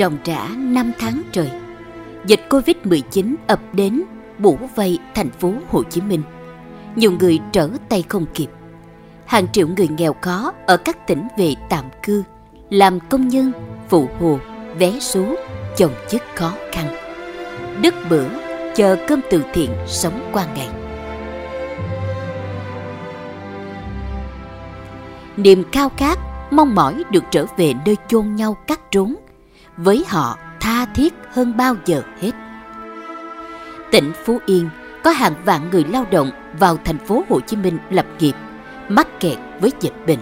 Ròng rã 5 tháng trời, dịch Covid-19 ập đến bủa vây thành phố Hồ Chí Minh. Nhiều người trở tay không kịp. Hàng triệu người nghèo khó ở các tỉnh về tạm cư, làm công nhân, phụ hồ, vé số, chồng chức khó khăn. Đứt bữa, chờ cơm từ thiện sống qua ngày. Niềm khao khát, mong mỏi được trở về nơi chôn nhau cắt trốn, với họ tha thiết hơn bao giờ hết. Tỉnh Phú Yên có hàng vạn người lao động vào thành phố Hồ Chí Minh lập nghiệp, mắc kẹt với dịch bệnh.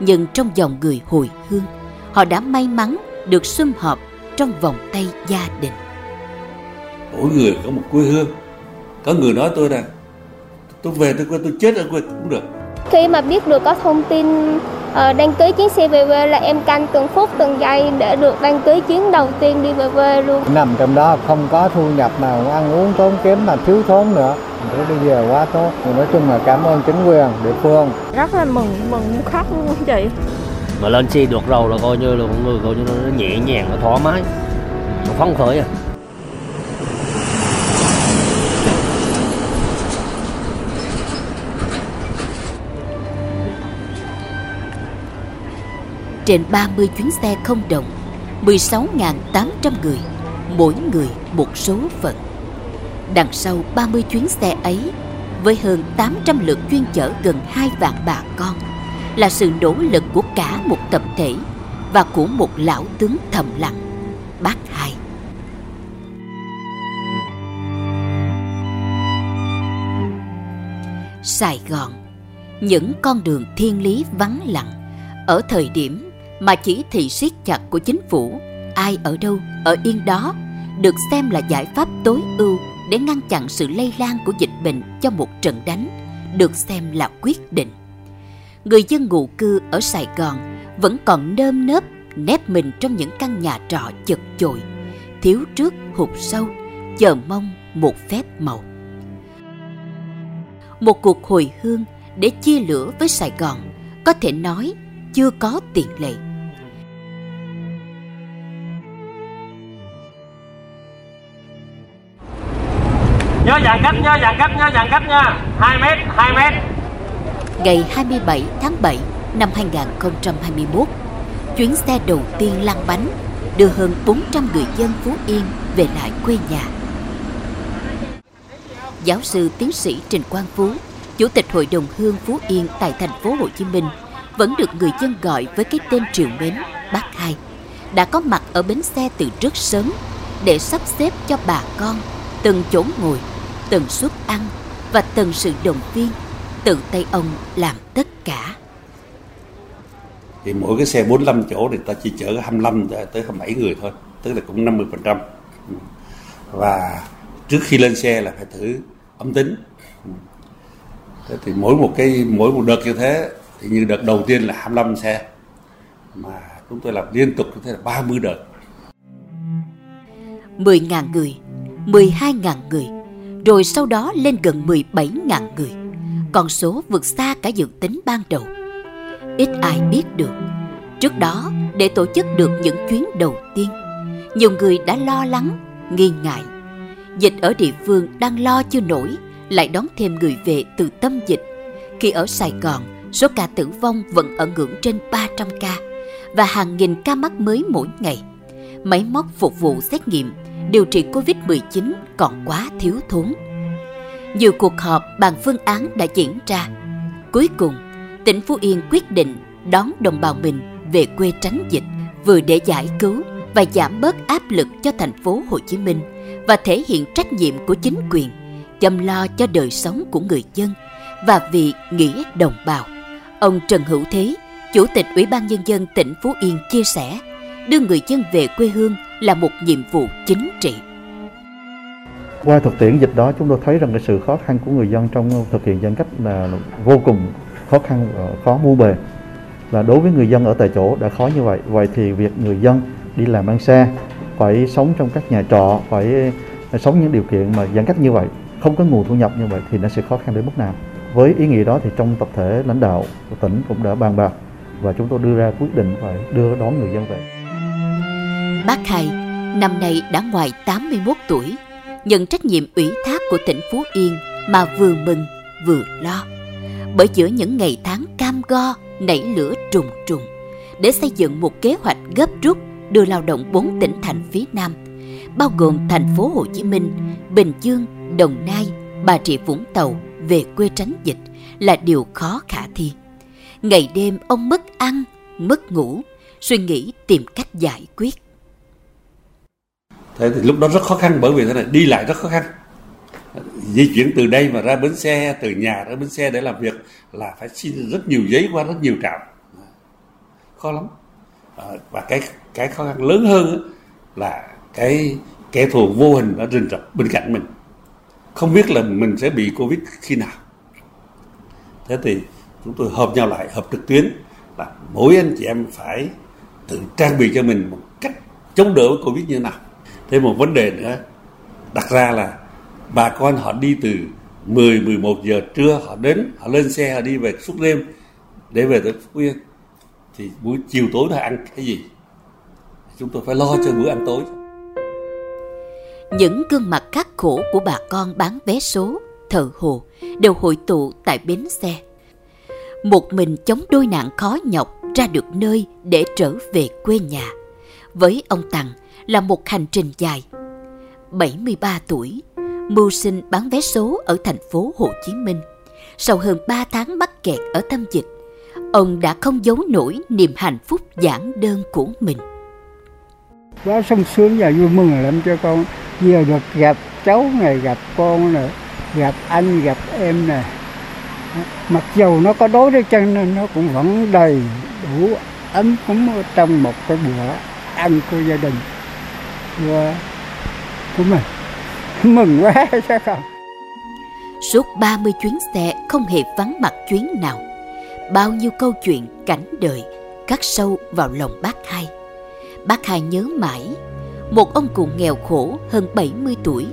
Nhưng trong dòng người hồi hương, họ đã may mắn được sum họp trong vòng tay gia đình. Mỗi người có một quê hương. Có người nói tôi là tôi về tôi quê tôi chết ở quê cũng được. Khi mà biết được có thông tin đăng ký chuyến xe về quê là em canh từng phút từng giây để được đăng ký chuyến đầu tiên đi về quê luôn. Nằm trong đó không có thu nhập nào ăn uống tốn kém mà thiếu thốn nữa. Để đi về quá tốt. Nói chung là cảm ơn chính quyền địa phương. Rất là mừng mừng khóc luôn chị. Mà lên xe được rồi là coi như là mọi người coi như nó nhẹ nhàng nó thoải mái. Nó phấn khởi à trên 30 chuyến xe không đồng, 16.800 người, mỗi người một số phận. Đằng sau 30 chuyến xe ấy, với hơn 800 lượt chuyên chở gần 2 vạn bà con, là sự nỗ lực của cả một tập thể và của một lão tướng thầm lặng, bác hai. Sài Gòn, những con đường thiên lý vắng lặng ở thời điểm mà chỉ thị siết chặt của chính phủ. Ai ở đâu ở yên đó được xem là giải pháp tối ưu để ngăn chặn sự lây lan của dịch bệnh cho một trận đánh được xem là quyết định. Người dân ngụ cư ở sài gòn vẫn còn nơm nớp nép mình trong những căn nhà trọ chật chội thiếu trước hụt sâu, chờ mong một phép màu. Một cuộc hồi hương để chia lửa với sài gòn có thể nói chưa có tiền lệ. Nhớ giãn cách nhớ giãn cách nhớ giãn cách nha 2 mét 2 mét ngày 27 tháng 7 năm 2021 chuyến xe đầu tiên lăn bánh đưa hơn 400 người dân Phú Yên về lại quê nhà. Giáo sư tiến sĩ Trình Quang Phú, Chủ tịch Hội đồng Hương Phú Yên tại thành phố Hồ Chí Minh vẫn được người dân gọi với cái tên triều mến Bác Hai đã có mặt ở bến xe từ rất sớm để sắp xếp cho bà con từng chỗ ngồi từng suất ăn và từng sự động viên tự tay ông làm tất cả. Thì mỗi cái xe 45 chỗ thì ta chỉ chở 25 tới 27 người thôi tức là cũng 50 phần trăm. Và trước khi lên xe là phải thử âm tính. Thế thì mỗi một cái mỗi một đợt như thế thì như đợt đầu tiên là 25 xe mà chúng tôi làm liên tục như thế là 30 đợt. 10.000 người 12.000 người rồi sau đó lên gần 17.000 người. Con số vượt xa cả dự tính ban đầu. Ít ai biết được. Trước đó, để tổ chức được những chuyến đầu tiên, nhiều người đã lo lắng, nghi ngại. Dịch ở địa phương đang lo chưa nổi, lại đón thêm người về từ tâm dịch. Khi ở Sài Gòn, số ca tử vong vẫn ở ngưỡng trên 300 ca và hàng nghìn ca mắc mới mỗi ngày. Máy móc phục vụ xét nghiệm điều trị Covid-19 còn quá thiếu thốn. Nhiều cuộc họp bàn phương án đã diễn ra. Cuối cùng, tỉnh Phú Yên quyết định đón đồng bào mình về quê tránh dịch, vừa để giải cứu và giảm bớt áp lực cho thành phố Hồ Chí Minh và thể hiện trách nhiệm của chính quyền chăm lo cho đời sống của người dân và vì nghĩa đồng bào. Ông Trần Hữu Thế, Chủ tịch Ủy ban Nhân dân tỉnh Phú Yên chia sẻ, đưa người dân về quê hương là một nhiệm vụ chính trị. Qua thực tiễn dịch đó chúng tôi thấy rằng cái sự khó khăn của người dân trong thực hiện giãn cách là vô cùng khó khăn ờ, khó mua bề. Là đối với người dân ở tại chỗ đã khó như vậy, vậy thì việc người dân đi làm ăn xa, phải sống trong các nhà trọ, phải ờ, sống những điều kiện mà giãn cách như vậy, không có nguồn thu nhập như vậy thì nó sẽ khó khăn đến mức nào. Với ý nghĩa đó thì trong tập thể lãnh đạo của tỉnh cũng đã bàn bạc và chúng tôi đưa ra quyết định phải đưa đón người dân về. Bác Hai năm nay đã ngoài 81 tuổi, nhận trách nhiệm ủy thác của tỉnh Phú Yên mà vừa mừng vừa lo. Bởi giữa những ngày tháng cam go nảy lửa trùng trùng để xây dựng một kế hoạch gấp rút đưa lao động bốn tỉnh thành phía Nam, bao gồm thành phố Hồ Chí Minh, Bình Dương, Đồng Nai, Bà Rịa Vũng Tàu về quê tránh dịch là điều khó khả thi. Ngày đêm ông mất ăn, mất ngủ, suy nghĩ tìm cách giải quyết. Thế thì lúc đó rất khó khăn bởi vì thế này đi lại rất khó khăn. Di chuyển từ đây mà ra bến xe, từ nhà ra bến xe để làm việc là phải xin rất nhiều giấy qua rất nhiều trạm. Khó lắm. À, và cái cái khó khăn lớn hơn là cái kẻ thù vô hình đã rình rập bên cạnh mình không biết là mình sẽ bị covid khi nào thế thì chúng tôi hợp nhau lại hợp trực tuyến là mỗi anh chị em phải tự trang bị cho mình một cách chống đỡ với covid như thế nào thêm một vấn đề nữa đặt ra là bà con họ đi từ 10, 11 giờ trưa họ đến họ lên xe họ đi về suốt đêm để về tới Phú Yên thì buổi chiều tối họ ăn cái gì chúng tôi phải lo cho bữa ăn tối những gương mặt khắc khổ của bà con bán vé số, thợ hồ đều hội tụ tại bến xe. Một mình chống đôi nạn khó nhọc ra được nơi để trở về quê nhà. Với ông Tằng là một hành trình dài. 73 tuổi, mưu sinh bán vé số ở thành phố Hồ Chí Minh. Sau hơn 3 tháng mắc kẹt ở tâm dịch, ông đã không giấu nổi niềm hạnh phúc giản đơn của mình. Quá sung sướng và vui mừng lắm cho con giờ được gặp cháu này gặp con này gặp anh gặp em này mặc dù nó có đối với chân nên nó cũng vẫn đầy đủ ấm cúng trong một cái bữa ăn của gia đình của, của mình mừng quá chứ không? Suốt 30 chuyến xe không hề vắng mặt chuyến nào. Bao nhiêu câu chuyện cảnh đời cắt sâu vào lòng bác hai. Bác hai nhớ mãi một ông cụ nghèo khổ hơn 70 tuổi,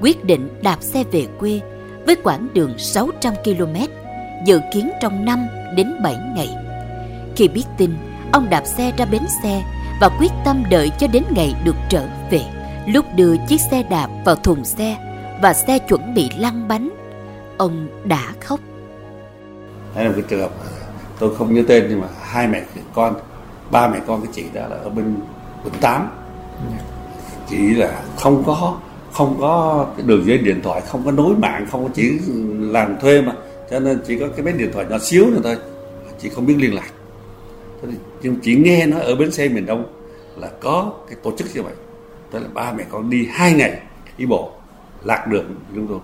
quyết định đạp xe về quê với quãng đường 600 km, dự kiến trong 5 đến 7 ngày. Khi biết tin, ông đạp xe ra bến xe và quyết tâm đợi cho đến ngày được trở về. Lúc đưa chiếc xe đạp vào thùng xe và xe chuẩn bị lăn bánh, ông đã khóc. Đây là một cái trường hợp tôi không nhớ tên nhưng mà hai mẹ con, ba mẹ con cái chị đó là ở bên quận 8 chỉ là không có không có cái đường dây điện thoại không có nối mạng không có chỉ làm thuê mà cho nên chỉ có cái máy điện thoại nhỏ xíu nữa thôi chị không biết liên lạc nhưng chỉ nghe nói ở bến xe miền đông là có cái tổ chức như vậy. Tức là ba mẹ con đi hai ngày đi bộ, lạc đường chúng tôi.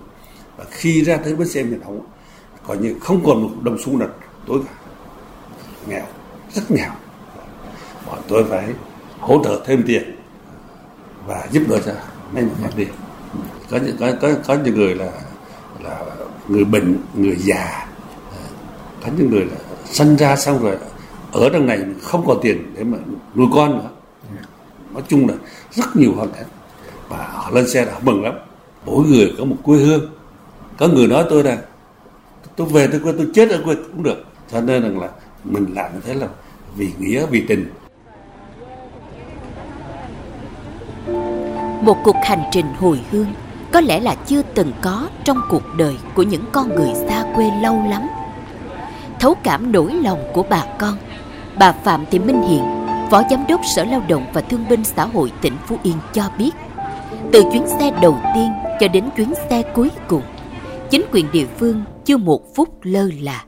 Và khi ra tới bến xe miền đông, coi như không còn một đồng xu nào tối cả. Nghèo, rất nghèo. Bọn tôi phải hỗ trợ thêm tiền và giúp đỡ cho mấy người đi. Có có có có những người là là người bệnh, người già. Có những người là sinh ra xong rồi ở trong này không có tiền để mà nuôi con nữa. Nói chung là rất nhiều hoàn cảnh. Và họ lên xe là họ mừng lắm. Mỗi người có một quê hương. Có người nói tôi là, tôi về tôi quê, tôi chết ở quê cũng được. Cho nên rằng là mình làm như thế là vì nghĩa, vì tình. Một cuộc hành trình hồi hương có lẽ là chưa từng có trong cuộc đời của những con người xa quê lâu lắm. Thấu cảm nỗi lòng của bà con bà phạm thị minh hiền phó giám đốc sở lao động và thương binh xã hội tỉnh phú yên cho biết từ chuyến xe đầu tiên cho đến chuyến xe cuối cùng chính quyền địa phương chưa một phút lơ là.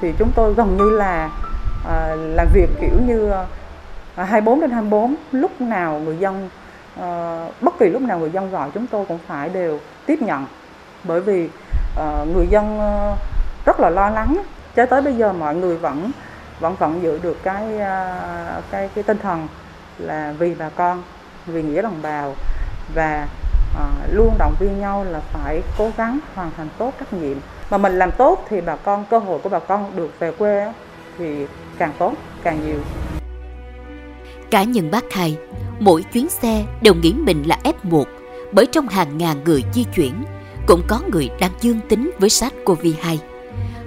Thì chúng tôi gần như là à, làm việc kiểu như 24 đến 24 lúc nào người dân à, bất kỳ lúc nào người dân gọi chúng tôi cũng phải đều tiếp nhận. Bởi vì à, người dân à, rất là lo lắng cho tới bây giờ mọi người vẫn vẫn vẫn giữ được cái à, cái cái tinh thần là vì bà con vì nghĩa đồng bào và uh, luôn động viên nhau là phải cố gắng hoàn thành tốt trách nhiệm mà mình làm tốt thì bà con cơ hội của bà con được về quê thì càng tốt càng nhiều Cả nhân bác thầy mỗi chuyến xe đều nghĩ mình là F1 bởi trong hàng ngàn người di chuyển cũng có người đang dương tính với SARS-CoV-2.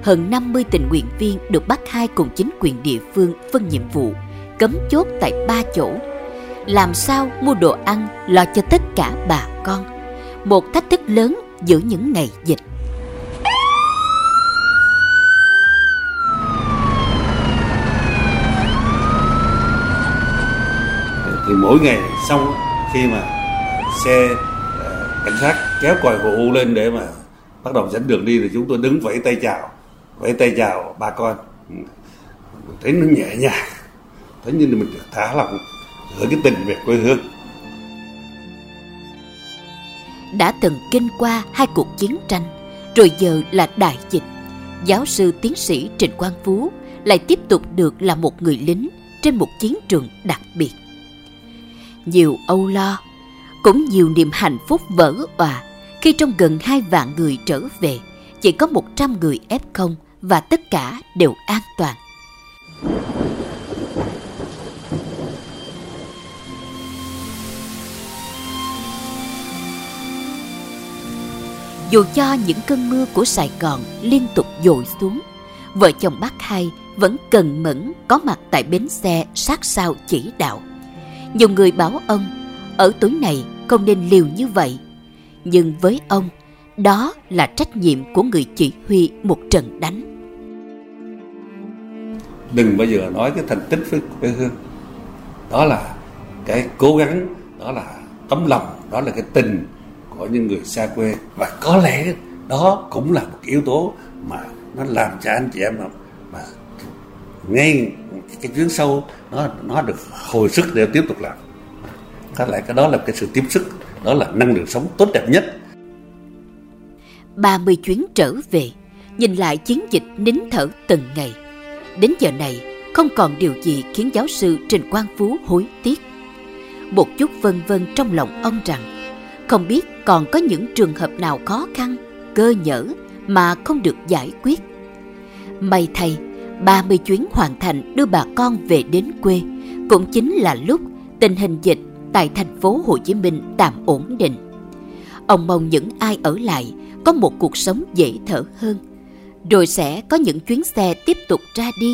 Hơn 50 tình nguyện viên được bắt hai cùng chính quyền địa phương phân nhiệm vụ, cấm chốt tại ba chỗ. Làm sao mua đồ ăn lo cho tất cả bà con. Một thách thức lớn giữa những ngày dịch. thì mỗi ngày xong khi mà xe ờ, cảnh sát kéo còi vụ lên để mà bắt đầu dẫn đường đi thì chúng tôi đứng vẫy tay chào với tay chào bà con mình thấy nó nhẹ nhàng thấy như mình được thả lòng, gửi cái tình về quê hương đã từng kinh qua hai cuộc chiến tranh, rồi giờ là đại dịch. Giáo sư tiến sĩ Trịnh Quang Phú lại tiếp tục được là một người lính trên một chiến trường đặc biệt. Nhiều âu lo, cũng nhiều niềm hạnh phúc vỡ òa khi trong gần hai vạn người trở về, chỉ có 100 người F0 và tất cả đều an toàn. Dù cho những cơn mưa của Sài Gòn liên tục dội xuống, vợ chồng bác hai vẫn cần mẫn có mặt tại bến xe sát sao chỉ đạo. Nhiều người bảo ông, ở tuổi này không nên liều như vậy. Nhưng với ông, đó là trách nhiệm của người chỉ huy một trận đánh. đừng bao giờ nói cái thành tích với quê hương. Đó là cái cố gắng đó là tấm lòng đó là cái tình của những người xa quê. Và có lẽ đó cũng là một yếu tố mà nó làm cho anh chị em mà, mà ngay cái chuyến sâu nó nó được hồi sức để tiếp tục làm. Có lẽ cái đó là cái sự tiếp sức đó là năng lượng sống tốt đẹp nhất 30 chuyến trở về, nhìn lại chiến dịch nín thở từng ngày. Đến giờ này, không còn điều gì khiến giáo sư Trình Quang Phú hối tiếc. Một chút vân vân trong lòng ông rằng, không biết còn có những trường hợp nào khó khăn, cơ nhở mà không được giải quyết. May thay, 30 chuyến hoàn thành đưa bà con về đến quê, cũng chính là lúc tình hình dịch tại thành phố Hồ Chí Minh tạm ổn định. Ông mong những ai ở lại có một cuộc sống dễ thở hơn. Rồi sẽ có những chuyến xe tiếp tục ra đi,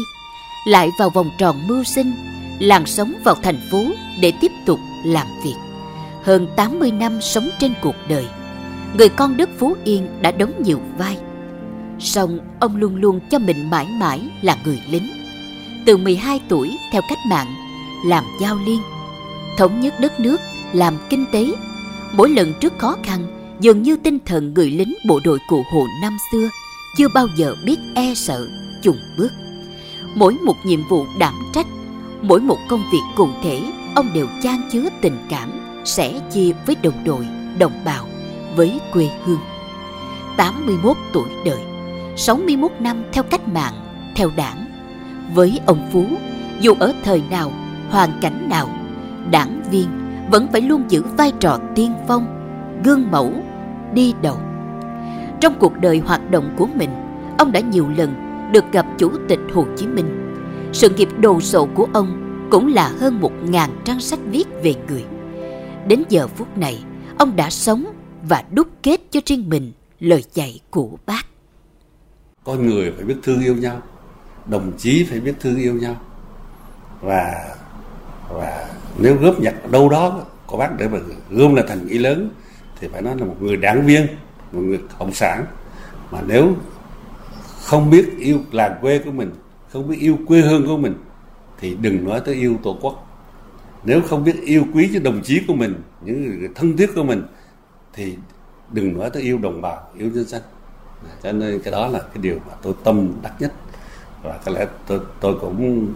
lại vào vòng tròn mưu sinh, làng sống vào thành phố để tiếp tục làm việc. Hơn 80 năm sống trên cuộc đời, người con đất Phú Yên đã đóng nhiều vai. Song ông luôn luôn cho mình mãi mãi là người lính. Từ 12 tuổi theo cách mạng, làm giao liên, thống nhất đất nước, làm kinh tế. Mỗi lần trước khó khăn, dường như tinh thần người lính bộ đội cụ Hồ năm xưa chưa bao giờ biết e sợ, chùng bước. Mỗi một nhiệm vụ đảm trách, mỗi một công việc cụ thể, ông đều chan chứa tình cảm, sẻ chia với đồng đội, đồng bào, với quê hương. 81 tuổi đời, 61 năm theo cách mạng, theo đảng. Với ông Phú, dù ở thời nào, hoàn cảnh nào, đảng viên vẫn phải luôn giữ vai trò tiên phong, gương mẫu, đi đầu. Trong cuộc đời hoạt động của mình, ông đã nhiều lần được gặp Chủ tịch Hồ Chí Minh. Sự nghiệp đồ sộ của ông cũng là hơn một ngàn trang sách viết về người. Đến giờ phút này, ông đã sống và đúc kết cho riêng mình lời dạy của bác. con người phải biết thương yêu nhau đồng chí phải biết thương yêu nhau và và nếu góp nhặt đâu đó của bác để mà gom là thành ý lớn thì phải nói là một người đảng viên một người cộng sản. Mà nếu không biết yêu làng quê của mình không biết yêu quê hương của mình thì đừng nói tới yêu tổ quốc. Nếu không biết yêu quý cho đồng chí của mình những người thân thiết của mình thì đừng nói tới yêu đồng bào yêu nhân dân. Cho nên cái đó là cái điều mà tôi tâm đắc nhất. Và có lẽ tôi tôi cũng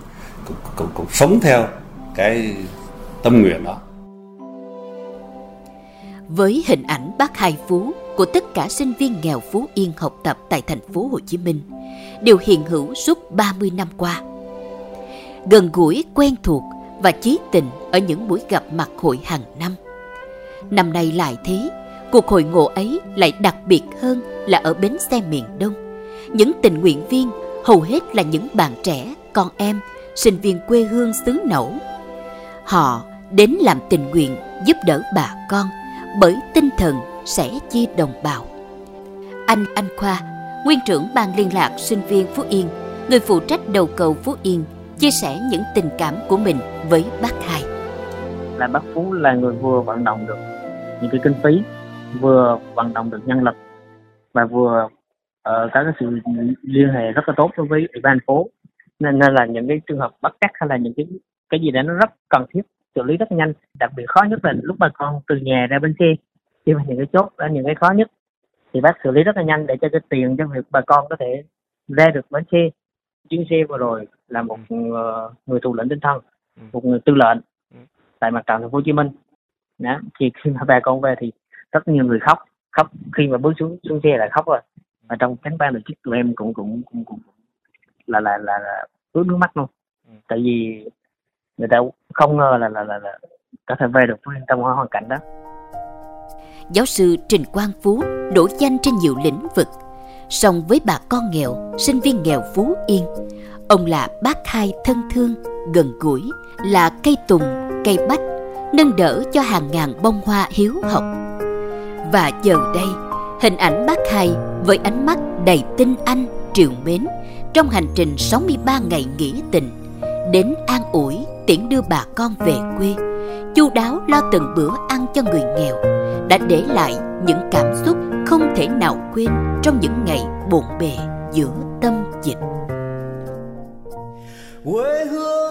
cũng, cũng, cũng sống theo cái tâm nguyện đó với hình ảnh bác Hai Phú của tất cả sinh viên nghèo Phú Yên học tập tại thành phố Hồ Chí Minh đều hiện hữu suốt 30 năm qua. Gần gũi, quen thuộc và chí tình ở những buổi gặp mặt hội hàng năm. Năm nay lại thế, cuộc hội ngộ ấy lại đặc biệt hơn là ở bến xe miền Đông. Những tình nguyện viên hầu hết là những bạn trẻ, con em, sinh viên quê hương xứ Nẫu. Họ đến làm tình nguyện giúp đỡ bà con bởi tinh thần sẽ chia đồng bào. Anh Anh Khoa, nguyên trưởng ban liên lạc sinh viên Phú Yên, người phụ trách đầu cầu Phú Yên, chia sẻ những tình cảm của mình với bác Hai. Là bác Phú là người vừa vận động được những cái kinh phí, vừa vận động được nhân lực và vừa uh, có cái sự liên hệ rất là tốt đối với ủy ban phố nên, nên là những cái trường hợp bắt cắt hay là những cái cái gì đó nó rất cần thiết xử lý rất nhanh đặc biệt khó nhất là lúc bà con từ nhà ra bên xe khi mà những cái chốt là những cái khó nhất thì bác xử lý rất là nhanh để cho cái tiền cho việc bà con có thể ra được bến xe. Chuyến xe vừa rồi là một uh, người thủ lĩnh tinh thần một người tư lệnh tại mặt trận thành phố Hồ Chí Minh. Đó thì khi mà bà con về thì rất nhiều người khóc khóc khi mà bước xuống xuống xe là khóc rồi. Và trong cánh ban tổ chức tụi em cũng cũng cũng, cũng là là là, là ướt nước mắt luôn. Tại vì người ta không ngờ là là là, là có thể về được Phú Yên trong hoàn cảnh đó. Giáo sư Trình Quang Phú nổi danh trên nhiều lĩnh vực. Song với bà con nghèo sinh viên nghèo Phú Yên ông là bác hai thân thương gần gũi là cây tùng cây bách nâng đỡ cho hàng ngàn bông hoa hiếu học. Và giờ đây hình ảnh bác hai với ánh mắt đầy tinh anh triều mến trong hành trình 63 ngày nghỉ tình đến an ủi tiễn đưa bà con về quê. Chu đáo lo từng bữa ăn cho người nghèo, đã để lại những cảm xúc không thể nào quên trong những ngày bộn bề giữa tâm dịch. Quê hương